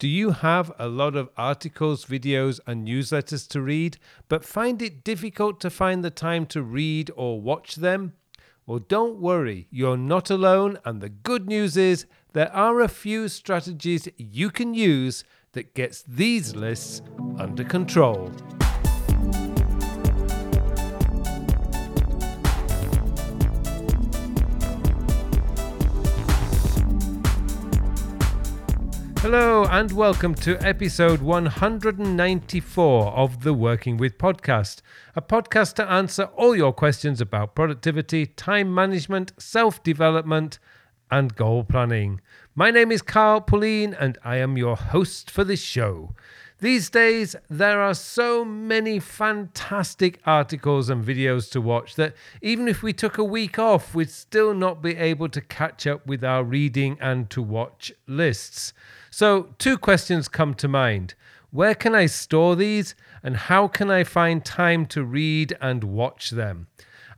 Do you have a lot of articles, videos, and newsletters to read, but find it difficult to find the time to read or watch them? Well, don't worry, you're not alone, and the good news is there are a few strategies you can use that gets these lists under control. Hello, and welcome to episode 194 of the Working With podcast, a podcast to answer all your questions about productivity, time management, self development, and goal planning. My name is Carl Pullein, and I am your host for this show. These days, there are so many fantastic articles and videos to watch that even if we took a week off, we'd still not be able to catch up with our reading and to watch lists. So, two questions come to mind. Where can I store these, and how can I find time to read and watch them?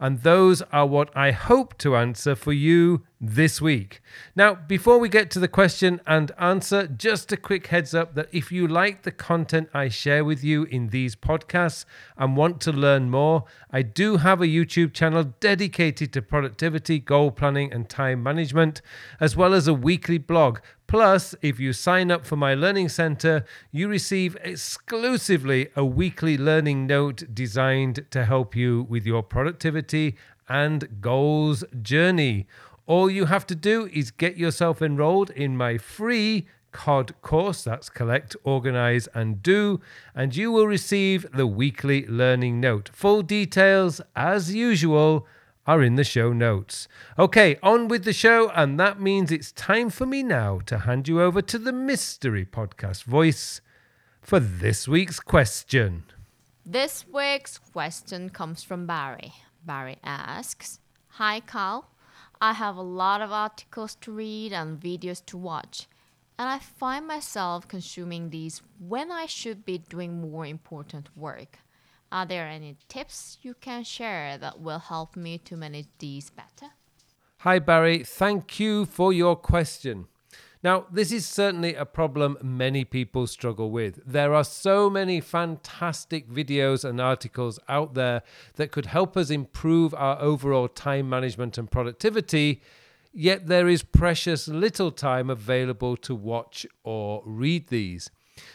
And those are what I hope to answer for you this week. Now, before we get to the question and answer, just a quick heads up that if you like the content I share with you in these podcasts and want to learn more, I do have a YouTube channel dedicated to productivity, goal planning, and time management, as well as a weekly blog. Plus, if you sign up for my learning center, you receive exclusively a weekly learning note designed to help you with your productivity and goals journey. All you have to do is get yourself enrolled in my free COD course that's Collect, Organize, and Do, and you will receive the weekly learning note. Full details, as usual, are in the show notes. Okay, on with the show, and that means it's time for me now to hand you over to the mystery podcast voice for this week's question. This week's question comes from Barry. Barry asks Hi, Carl. I have a lot of articles to read and videos to watch, and I find myself consuming these when I should be doing more important work. Are there any tips you can share that will help me to manage these better? Hi, Barry. Thank you for your question. Now, this is certainly a problem many people struggle with. There are so many fantastic videos and articles out there that could help us improve our overall time management and productivity, yet there is precious little time available to watch or read these.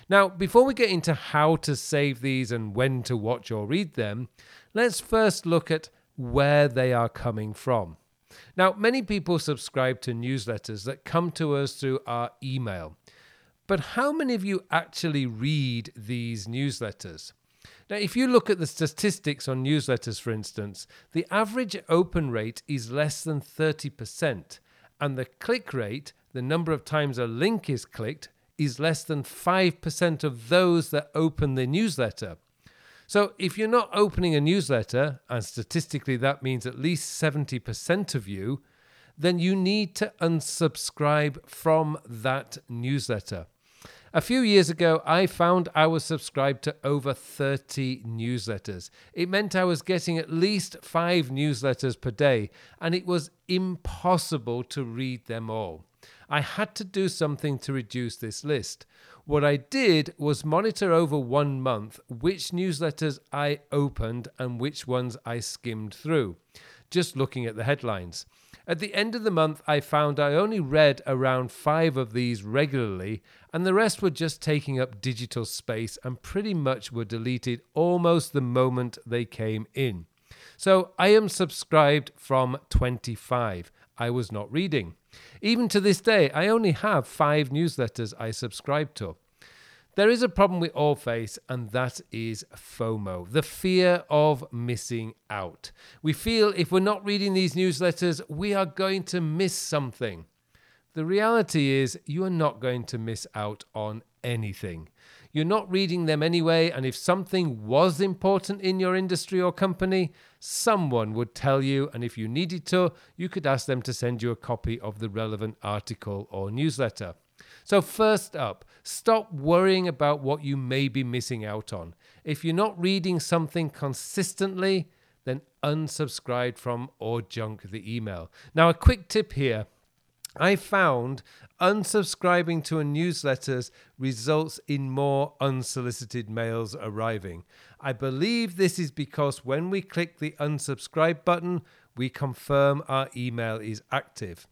Now, before we get into how to save these and when to watch or read them, let's first look at where they are coming from. Now, many people subscribe to newsletters that come to us through our email. But how many of you actually read these newsletters? Now, if you look at the statistics on newsletters, for instance, the average open rate is less than 30%, and the click rate, the number of times a link is clicked, is less than 5% of those that open the newsletter. So if you're not opening a newsletter, and statistically that means at least 70% of you, then you need to unsubscribe from that newsletter. A few years ago, I found I was subscribed to over 30 newsletters. It meant I was getting at least five newsletters per day, and it was impossible to read them all. I had to do something to reduce this list. What I did was monitor over one month which newsletters I opened and which ones I skimmed through, just looking at the headlines. At the end of the month, I found I only read around five of these regularly, and the rest were just taking up digital space and pretty much were deleted almost the moment they came in. So I am subscribed from 25. I was not reading. Even to this day, I only have five newsletters I subscribe to. There is a problem we all face, and that is FOMO, the fear of missing out. We feel if we're not reading these newsletters, we are going to miss something. The reality is, you are not going to miss out on anything. You're not reading them anyway, and if something was important in your industry or company, someone would tell you, and if you needed to, you could ask them to send you a copy of the relevant article or newsletter. So, first up, stop worrying about what you may be missing out on. If you're not reading something consistently, then unsubscribe from or junk the email. Now, a quick tip here I found unsubscribing to a newsletter results in more unsolicited mails arriving. I believe this is because when we click the unsubscribe button, we confirm our email is active.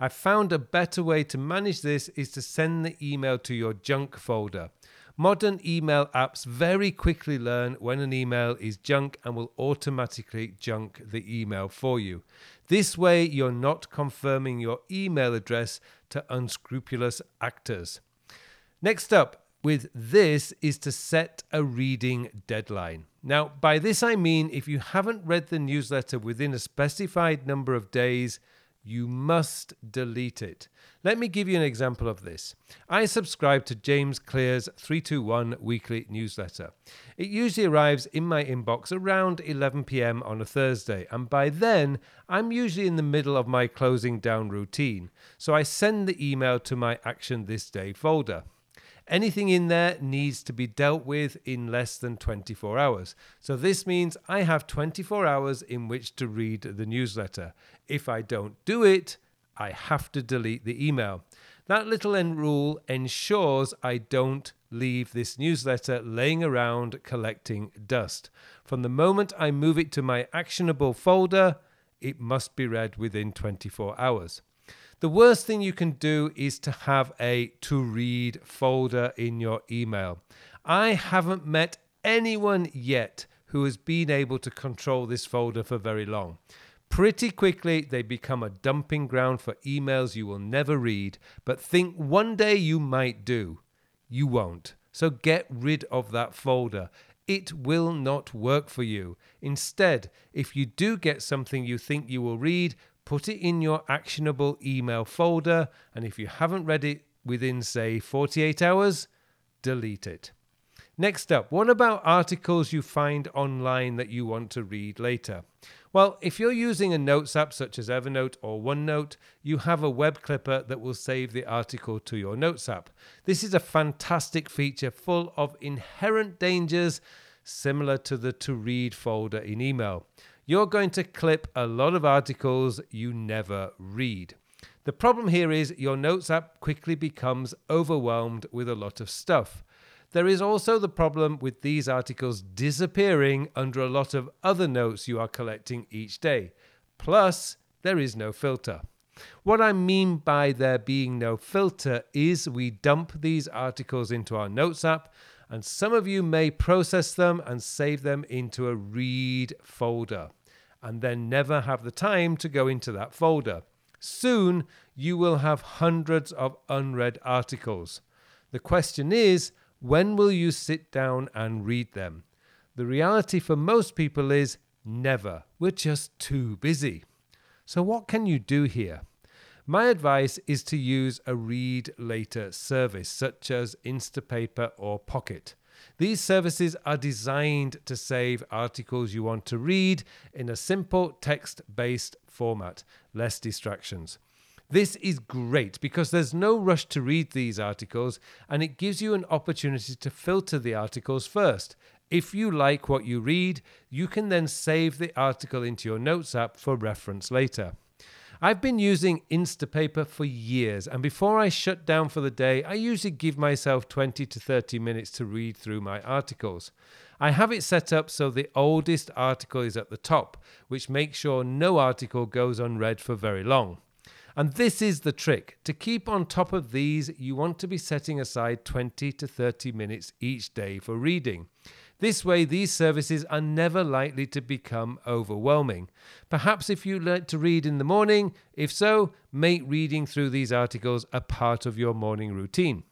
I found a better way to manage this is to send the email to your junk folder. Modern email apps very quickly learn when an email is junk and will automatically junk the email for you. This way, you're not confirming your email address to unscrupulous actors. Next up, with this is to set a reading deadline. Now, by this I mean if you haven't read the newsletter within a specified number of days, you must delete it. Let me give you an example of this. I subscribe to James Clear's 321 weekly newsletter. It usually arrives in my inbox around 11 pm on a Thursday, and by then I'm usually in the middle of my closing down routine, so I send the email to my Action This Day folder. Anything in there needs to be dealt with in less than 24 hours. So this means I have 24 hours in which to read the newsletter. If I don't do it, I have to delete the email. That little end rule ensures I don't leave this newsletter laying around collecting dust. From the moment I move it to my actionable folder, it must be read within 24 hours. The worst thing you can do is to have a to read folder in your email. I haven't met anyone yet who has been able to control this folder for very long. Pretty quickly, they become a dumping ground for emails you will never read, but think one day you might do. You won't. So get rid of that folder. It will not work for you. Instead, if you do get something you think you will read, put it in your actionable email folder, and if you haven't read it within, say, 48 hours, delete it. Next up, what about articles you find online that you want to read later? Well, if you're using a notes app such as Evernote or OneNote, you have a web clipper that will save the article to your notes app. This is a fantastic feature full of inherent dangers similar to the to read folder in email you're going to clip a lot of articles you never read. The problem here is your Notes app quickly becomes overwhelmed with a lot of stuff. There is also the problem with these articles disappearing under a lot of other notes you are collecting each day. Plus, there is no filter. What I mean by there being no filter is we dump these articles into our Notes app, and some of you may process them and save them into a read folder and then never have the time to go into that folder. Soon, you will have hundreds of unread articles. The question is, when will you sit down and read them? The reality for most people is never. We're just too busy. So, what can you do here? My advice is to use a read later service such as Instapaper or Pocket. These services are designed to save articles you want to read in a simple text based format, less distractions. This is great because there's no rush to read these articles and it gives you an opportunity to filter the articles first. If you like what you read, you can then save the article into your Notes app for reference later. I've been using Instapaper for years, and before I shut down for the day, I usually give myself 20 to 30 minutes to read through my articles. I have it set up so the oldest article is at the top, which makes sure no article goes unread for very long. And this is the trick. To keep on top of these, you want to be setting aside 20 to 30 minutes each day for reading. This way, these services are never likely to become overwhelming. Perhaps if you like to read in the morning, if so, make reading through these articles a part of your morning routine.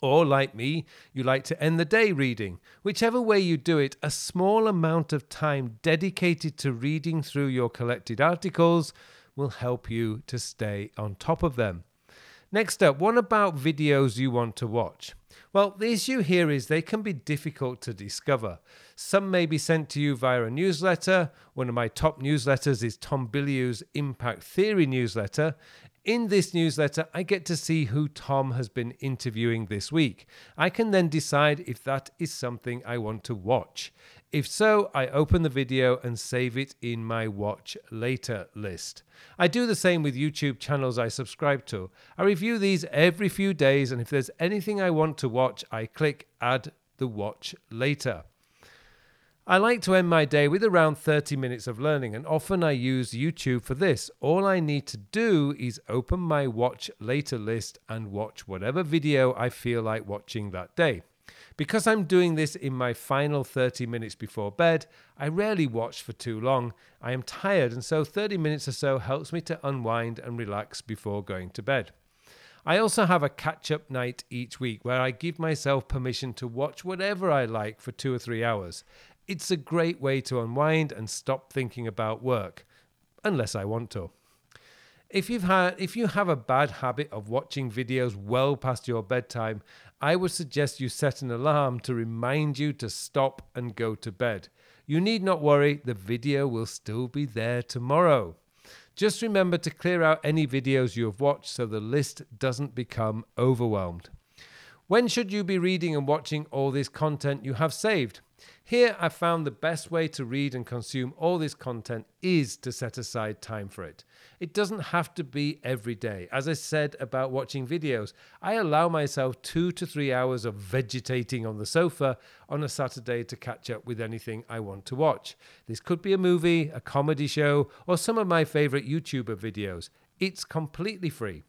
Or, like me, you like to end the day reading. Whichever way you do it, a small amount of time dedicated to reading through your collected articles will help you to stay on top of them. Next up, what about videos you want to watch? Well, the issue here is they can be difficult to discover. Some may be sent to you via a newsletter. One of my top newsletters is Tom Bilyeu's Impact Theory newsletter. In this newsletter, I get to see who Tom has been interviewing this week. I can then decide if that is something I want to watch. If so, I open the video and save it in my watch later list. I do the same with YouTube channels I subscribe to. I review these every few days, and if there's anything I want to watch, I click add the watch later. I like to end my day with around 30 minutes of learning, and often I use YouTube for this. All I need to do is open my watch later list and watch whatever video I feel like watching that day. Because I'm doing this in my final 30 minutes before bed, I rarely watch for too long. I am tired, and so 30 minutes or so helps me to unwind and relax before going to bed. I also have a catch up night each week where I give myself permission to watch whatever I like for two or three hours. It's a great way to unwind and stop thinking about work, unless I want to. If you've had if you have a bad habit of watching videos well past your bedtime, I would suggest you set an alarm to remind you to stop and go to bed. You need not worry, the video will still be there tomorrow. Just remember to clear out any videos you have watched so the list doesn't become overwhelmed. When should you be reading and watching all this content you have saved? Here, I found the best way to read and consume all this content is to set aside time for it. It doesn't have to be every day. As I said about watching videos, I allow myself two to three hours of vegetating on the sofa on a Saturday to catch up with anything I want to watch. This could be a movie, a comedy show, or some of my favorite YouTuber videos. It's completely free.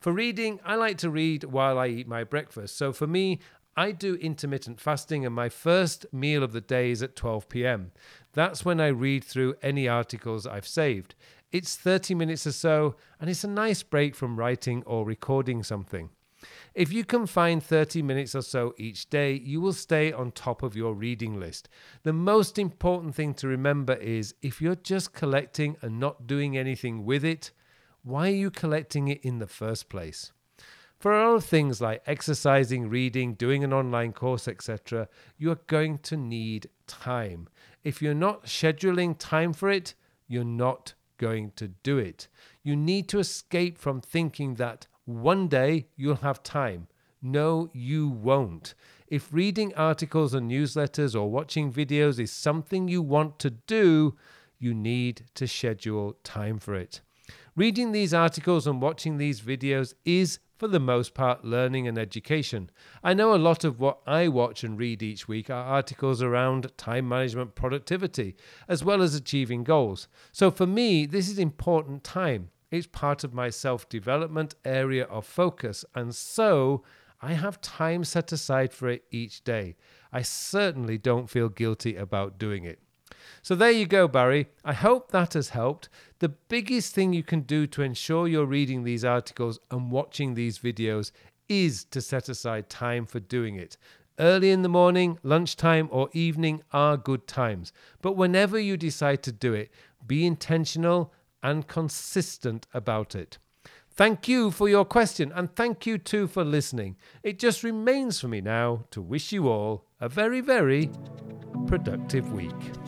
For reading, I like to read while I eat my breakfast. So for me, I do intermittent fasting, and my first meal of the day is at 12 pm. That's when I read through any articles I've saved. It's 30 minutes or so, and it's a nice break from writing or recording something. If you can find 30 minutes or so each day, you will stay on top of your reading list. The most important thing to remember is if you're just collecting and not doing anything with it, why are you collecting it in the first place? For a lot of things like exercising, reading, doing an online course, etc., you are going to need time. If you're not scheduling time for it, you're not going to do it. You need to escape from thinking that one day you'll have time. No, you won't. If reading articles and newsletters or watching videos is something you want to do, you need to schedule time for it. Reading these articles and watching these videos is, for the most part, learning and education. I know a lot of what I watch and read each week are articles around time management productivity, as well as achieving goals. So for me, this is important time. It's part of my self development area of focus, and so I have time set aside for it each day. I certainly don't feel guilty about doing it. So there you go, Barry. I hope that has helped. The biggest thing you can do to ensure you're reading these articles and watching these videos is to set aside time for doing it. Early in the morning, lunchtime, or evening are good times. But whenever you decide to do it, be intentional and consistent about it. Thank you for your question, and thank you too for listening. It just remains for me now to wish you all a very, very productive week.